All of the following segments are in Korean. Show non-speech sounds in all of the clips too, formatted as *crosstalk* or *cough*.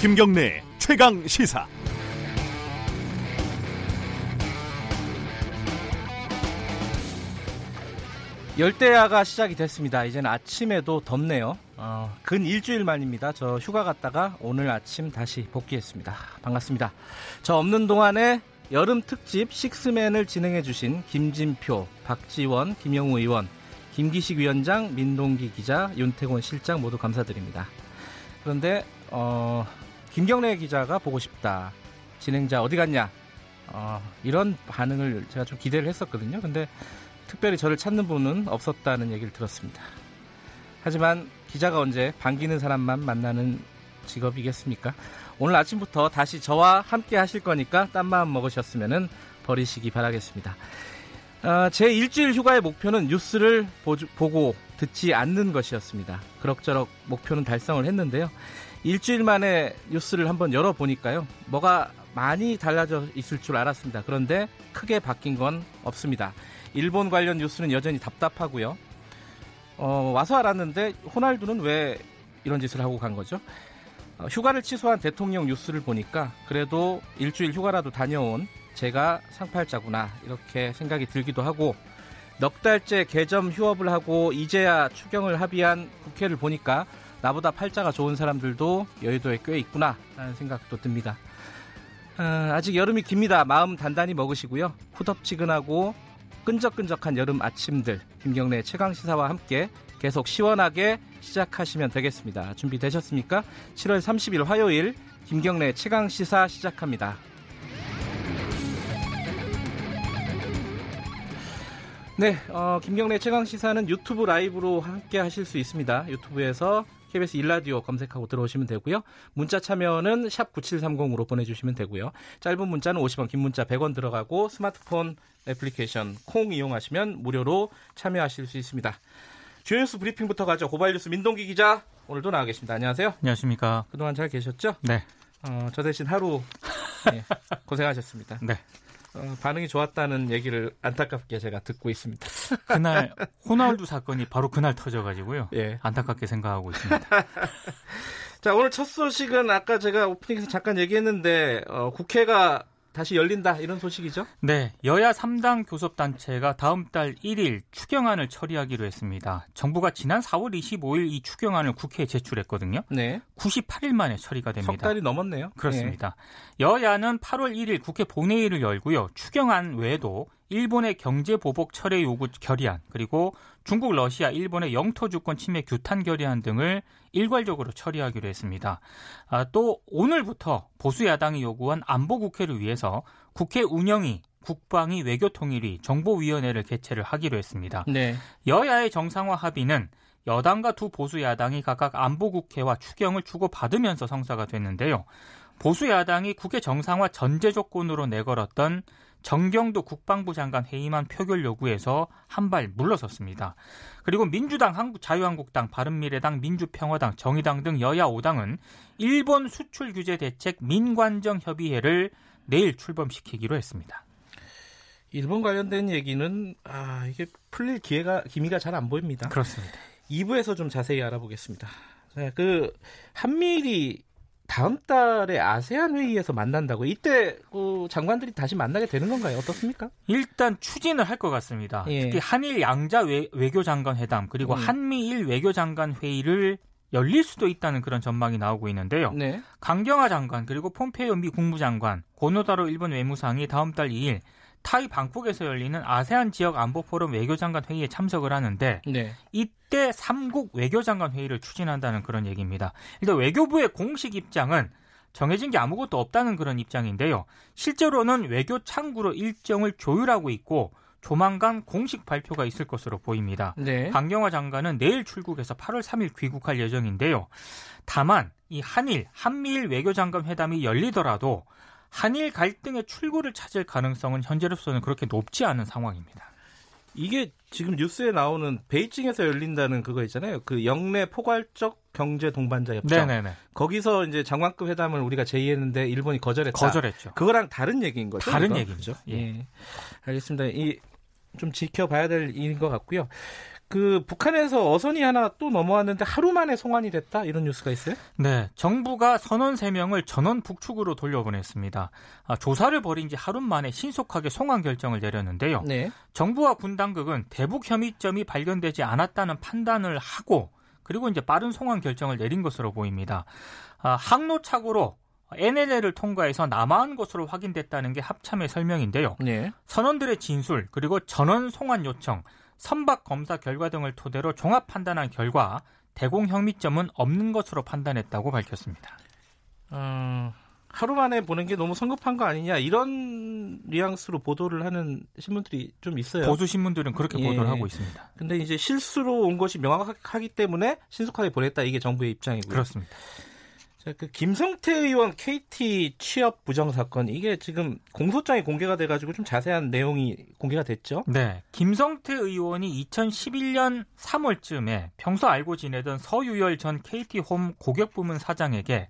김경래 최강 시사. 열대야가 시작이 됐습니다. 이제는 아침에도 덥네요. 어, 근 일주일 만입니다. 저 휴가 갔다가 오늘 아침 다시 복귀했습니다. 반갑습니다. 저 없는 동안에 여름 특집 식스맨을 진행해 주신 김진표, 박지원, 김영우 의원, 김기식 위원장, 민동기 기자, 윤태곤 실장 모두 감사드립니다. 그런데 어, 김경래 기자가 보고 싶다. 진행자 어디 갔냐? 어, 이런 반응을 제가 좀 기대를 했었거든요. 근데 특별히 저를 찾는 분은 없었다는 얘기를 들었습니다. 하지만 기자가 언제 반기는 사람만 만나는 직업이겠습니까? 오늘 아침부터 다시 저와 함께 하실 거니까 딴 마음 먹으셨으면 버리시기 바라겠습니다. 어, 제 일주일 휴가의 목표는 뉴스를 보고 듣지 않는 것이었습니다. 그럭저럭 목표는 달성을 했는데요. 일주일 만에 뉴스를 한번 열어보니까요. 뭐가 많이 달라져 있을 줄 알았습니다. 그런데 크게 바뀐 건 없습니다. 일본 관련 뉴스는 여전히 답답하고요. 어, 와서 알았는데 호날두는 왜 이런 짓을 하고 간 거죠? 어, 휴가를 취소한 대통령 뉴스를 보니까 그래도 일주일 휴가라도 다녀온 제가 상팔자구나 이렇게 생각이 들기도 하고 넉 달째 개점 휴업을 하고 이제야 추경을 합의한 국회를 보니까 나보다 팔자가 좋은 사람들도 여의도에 꽤 있구나 라는 생각도 듭니다. 어, 아직 여름이 깁니다. 마음 단단히 먹으시고요. 후덥지근하고 끈적끈적한 여름 아침들 김경래 최강 시사와 함께 계속 시원하게 시작하시면 되겠습니다. 준비되셨습니까? 7월 30일 화요일 김경래 최강 시사 시작합니다. 네, 어, 김경래 최강 시사는 유튜브 라이브로 함께 하실 수 있습니다. 유튜브에서 KBS 일라디오 검색하고 들어오시면 되고요. 문자 참여는 샵 9730으로 보내주시면 되고요. 짧은 문자는 50원, 긴 문자 100원 들어가고 스마트폰 애플리케이션 콩 이용하시면 무료로 참여하실 수 있습니다. 주요 뉴스 브리핑부터 가죠. 고발 뉴스 민동기 기자 오늘도 나와 계십니다. 안녕하세요. 안녕하십니까. 그동안 잘 계셨죠? 네. 어, 저 대신 하루 네, *laughs* 고생하셨습니다. 네. 어, 반응이 좋았다는 얘기를 안타깝게 제가 듣고 있습니다. *laughs* 그날 호날두 사건이 바로 그날 터져가지고요. 예. 안타깝게 생각하고 있습니다. *laughs* 자 오늘 첫 소식은 아까 제가 오프닝에서 잠깐 얘기했는데 어, 국회가 다시 열린다 이런 소식이죠? 네, 여야 3당 교섭단체가 다음 달 1일 추경안을 처리하기로 했습니다. 정부가 지난 4월 25일 이 추경안을 국회에 제출했거든요. 네. 98일 만에 처리가 됩니다. 석 달이 넘었네요. 그렇습니다. 네. 여야는 8월 1일 국회 본회의를 열고요. 추경안 외에도 일본의 경제 보복 철회 요구 결의안 그리고 중국, 러시아, 일본의 영토 주권 침해 규탄 결의안 등을 일괄적으로 처리하기로 했습니다. 아, 또 오늘부터 보수 야당이 요구한 안보 국회를 위해서 국회 운영위 국방위 외교통일위 정보위원회를 개최를 하기로 했습니다. 네. 여야의 정상화 합의는 여당과 두 보수 야당이 각각 안보 국회와 추경을 주고받으면서 성사가 됐는데요. 보수 야당이 국회 정상화 전제 조건으로 내걸었던 정경도 국방부 장관 회의만 표결 요구해서 한 발 물러섰습니다. 그리고 민주당, 한국 자유한국당, 바른미래당, 민주평화당, 정의당 등 여야 5당은 일본 수출 규제 대책 민관정 협의회를 내일 출범시키기로 했습니다. 일본 관련된 얘기는 아, 이게 풀릴 기회가 기미가 잘 안 보입니다. 그렇습니다. 2부에서 좀 자세히 알아보겠습니다. 네, 그 한미일이 다음 달에 아세안 회의에서 만난다고 이때 그 장관들이 다시 만나게 되는 건가요? 어떻습니까? 일단 추진을 할 것 같습니다. 예. 특히 한일 양자 외, 교장관 회담 그리고 음. 한미일 외교장관 회의를 열릴 수도 있다는 그런 전망이 나오고 있는데요. 네. 강경화 장관 그리고 폼페이오 미 국무장관 고노다로 일본 외무상이 다음 달 2일 타이 방콕에서 열리는 아세안 지역 안보 포럼 외교장관 회의에 참석을 하는데 네. 이때 삼국 외교장관 회의를 추진한다는 그런 얘기입니다. 일단 외교부의 공식 입장은 정해진 게 아무것도 없다는 그런 입장인데요. 실제로는 외교 창구로 일정을 조율하고 있고 조만간 공식 발표가 있을 것으로 보입니다. 네. 강경화 장관은 내일 출국해서 8월 3일 귀국할 예정인데요. 다만 이 한일 한미일 외교장관 회담이 열리더라도 한일 갈등의 출구를 찾을 가능성은 현재로서는 그렇게 높지 않은 상황입니다. 이게 지금 뉴스에 나오는 베이징에서 열린다는 그거 있잖아요. 그 영내 포괄적 경제 동반자 협정. 네네네. 거기서 이제 장관급 회담을 우리가 제의했는데 일본이 거절했다. 거절했죠. 그거랑 다른 얘기인 거죠? 다른? 얘기죠. 예. 알겠습니다. 이 좀 지켜봐야 될 일인 것 같고요. 그 북한에서 어선이 하나 또 넘어왔는데 하루 만에 송환이 됐다 이런 뉴스가 있어요? 네, 정부가 선원 3명을 전원 북측으로 돌려보냈습니다. 아, 조사를 벌인 지 하루 만에 신속하게 송환 결정을 내렸는데요. 네. 정부와 군 당국은 대북 혐의점이 발견되지 않았다는 판단을 하고 그리고 이제 빠른 송환 결정을 내린 것으로 보입니다. 아, 항로착오로 NLL을 통과해서 남아한 것으로 확인됐다는 게 합참의 설명인데요. 네. 선원들의 진술 그리고 전원 송환 요청, 선박 검사 결과 등을 토대로 종합 판단한 결과 대공 혐의점은 없는 것으로 판단했다고 밝혔습니다. 어, 하루 만에 보는 게 너무 성급한 거 아니냐 이런 뉘앙스로 보도를 하는 신문들이 좀 있어요. 보수 신문들은 그렇게 예. 보도를 하고 있습니다. 근데 이제 실수로 온 것이 명확하기 때문에 신속하게 보냈다 이게 정부의 입장이고요. 그렇습니다. 자, 그 김성태 의원 KT 취업 부정 사건 이게 지금 공소장이 공개가 돼가지고 좀 자세한 내용이 공개가 됐죠. 네, 김성태 의원이 2011년 3월쯤에 평소 알고 지내던 서유열 전 KT홈 고객 부문 사장에게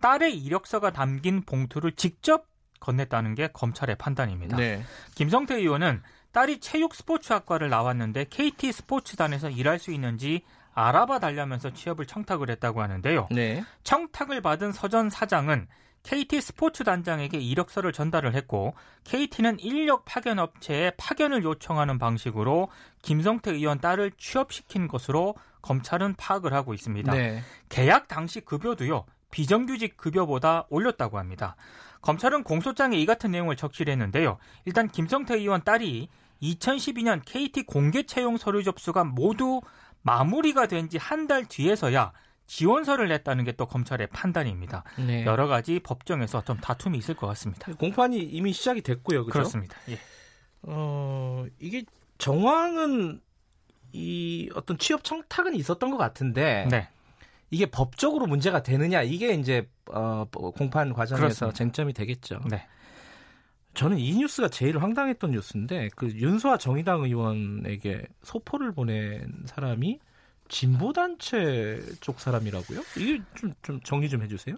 딸의 이력서가 담긴 봉투를 직접 건넸다는 게 검찰의 판단입니다. 네. 김성태 의원은 딸이 체육 스포츠학과를 나왔는데 KT 스포츠단에서 일할 수 있는지 알아봐 달라면서 취업을 청탁을 했다고 하는데요. 네. 청탁을 받은 서전 사장은 KT 스포츠 단장에게 이력서를 전달을 했고 KT는 인력 파견 업체에 파견을 요청하는 방식으로 김성태 의원 딸을 취업시킨 것으로 검찰은 파악을 하고 있습니다. 네. 계약 당시 급여도요 비정규직 급여보다 올렸다고 합니다. 검찰은 공소장에 이 같은 내용을 적시를 했는데요. 일단 김성태 의원 딸이 2012년 KT 공개 채용 서류 접수가 모두 마무리가 된 지 한 달 뒤에서야 지원서를 냈다는 게 또 검찰의 판단입니다. 네. 여러 가지 법정에서 좀 다툼이 있을 것 같습니다. 공판이 이미 시작이 됐고요. 그렇죠? 그렇습니다. 예. 어, 이게 정황은 이 어떤 취업 청탁은 있었던 것 같은데 네. 이게 법적으로 문제가 되느냐 이게 이제 어, 공판 과정에서 그렇습니다. 쟁점이 되겠죠. 네. 저는 이 뉴스가 제일 황당했던 뉴스인데 그 윤소아 정의당 의원에게 소포를 보낸 사람이 진보 단체 쪽 사람이라고요? 이게 좀, 좀 정리 좀 해주세요.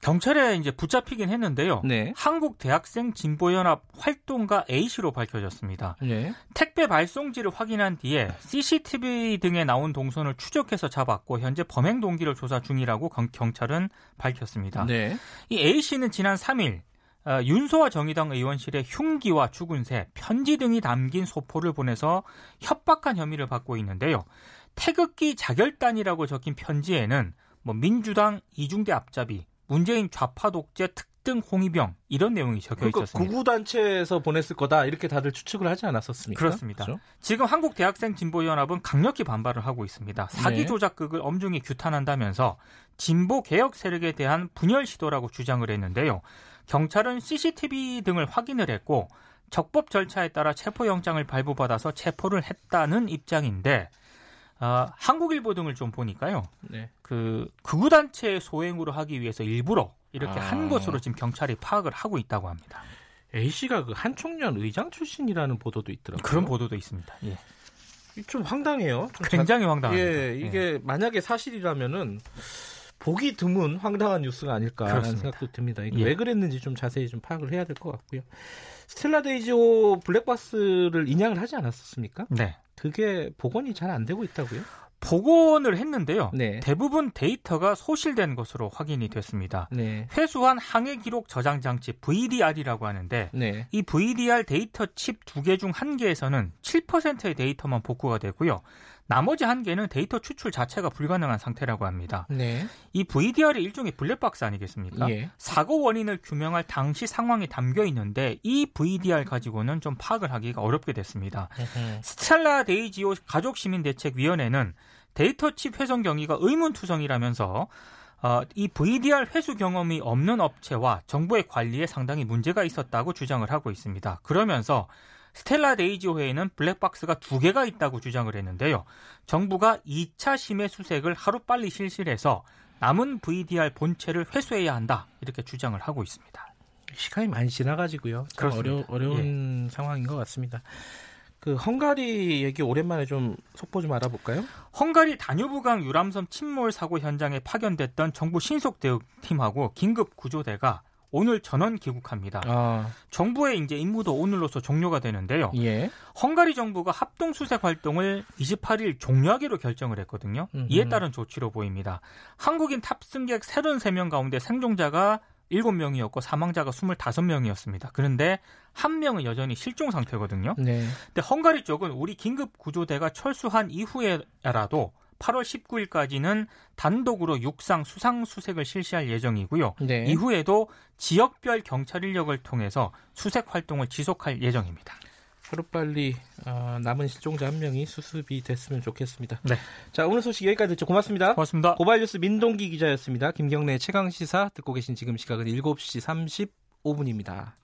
경찰에 이제 붙잡히긴 했는데요. 네. 한국 대학생 진보연합 활동가 A 씨로 밝혀졌습니다. 네. 택배 발송지를 확인한 뒤에 CCTV 등에 나온 동선을 추적해서 잡았고 현재 범행 동기를 조사 중이라고 경- 경찰은 밝혔습니다. 네. 이 A 씨는 지난 3일 어, 윤소아 정의당 의원실에 흉기와 죽은 새, 편지 등이 담긴 소포를 보내서 협박한 혐의를 받고 있는데요. 태극기 자결단이라고 적힌 편지에는 뭐 민주당 이중대 앞잡이, 문재인 좌파 독재 특등 홍위병 이런 내용이 적혀 그러니까 있었습니다. 구구 단체에서 보냈을 거다 이렇게 다들 추측을 하지 않았었습니까? 그렇습니다. 그렇죠? 지금 한국 대학생 진보 연합은 강력히 반발을 하고 있습니다. 사기 네. 조작극을 엄중히 규탄한다면서 진보 개혁 세력에 대한 분열 시도라고 주장을 했는데요. 경찰은 CCTV 등을 확인을 했고 적법 절차에 따라 체포영장을 발부받아서 체포를 했다는 입장인데 어, 한국일보 등을 좀 보니까요. 네. 그 극우단체 소행으로 하기 위해서 일부러 이렇게 아. 한 것으로 지금 경찰이 파악을 하고 있다고 합니다. A 씨가 그 한총련 의장 출신이라는 보도도 있더라고요. 그런 보도도 있습니다. 예. 좀 황당해요. 좀 굉장히 황당합니다. 예, 이게 만약에 사실이라면은 보기 드문 황당한 뉴스가 아닐까라는 그렇습니다. 생각도 듭니다. 이게 예. 왜 그랬는지 좀 자세히 좀 파악을 해야 될 것 같고요. 스텔라 데이지호 블랙박스를 인양을 하지 않았었습니까? 네. 그게 복원이 잘 안 되고 있다고요? 복원을 했는데요. 네. 대부분 데이터가 소실된 것으로 확인이 됐습니다. 네. 회수한 항해 기록 저장 장치 VDR이라고 하는데 네. 이 VDR 데이터 칩 두 개 중 한 개에서는 7%의 데이터만 복구가 되고요. 나머지 한 개는 데이터 추출 자체가 불가능한 상태라고 합니다. 네. 이 VDR이 일종의 블랙박스 아니겠습니까? 예. 사고 원인을 규명할 당시 상황이 담겨 있는데 이 VDR 가지고는 좀 파악을 하기가 어렵게 됐습니다. 스텔라 데이지호 가족 시민 대책 위원회는 데이터 칩 훼손 경위가 의문투성이라면서 어, 이 VDR 회수 경험이 없는 업체와 정부의 관리에 상당히 문제가 있었다고 주장을 하고 있습니다. 그러면서 스텔라 데이지오회에는 블랙박스가 두 개가 있다고 주장을 했는데요. 정부가 2차 심해 수색을 하루빨리 실시해서 남은 VDR 본체를 회수해야 한다. 이렇게 주장을 하고 있습니다. 시간이 많이 지나가지고요. 참. 어려, 어려운 상황인 것 같습니다. 그 헝가리 얘기 오랜만에 좀 속보 좀 알아볼까요? 헝가리 다뉴브강 유람선 침몰 사고 현장에 파견됐던 정부 신속 대응팀하고 긴급 구조대가 오늘 전원 귀국합니다. 아, 정부의 이제 임무도 오늘로서 종료가 되는데요. 예. 헝가리 정부가 합동 수색 활동을 28일 종료하기로 결정을 했거든요. 음흠. 이에 따른 조치로 보입니다. 한국인 탑승객 33명 가운데 생존자가 7명이었고 사망자가 25명이었습니다. 그런데 한 명은 여전히 실종 상태거든요. 네. 근데 헝가리 쪽은 우리 긴급 구조대가 철수한 이후에라도 8월 19일까지는 단독으로 육상 수상 수색을 실시할 예정이고요. 네. 이후에도 지역별 경찰 인력을 통해서 수색 활동을 지속할 예정입니다. 하루빨리 어, 남은 실종자 한 명이 수습이 됐으면 좋겠습니다. 네. 자, 오늘 소식 여기까지 듣죠. 고맙습니다. 고맙습니다. 고발뉴스 민동기 기자였습니다. 김경래 최강 시사 듣고 계신 지금 시각은 7시 35분입니다.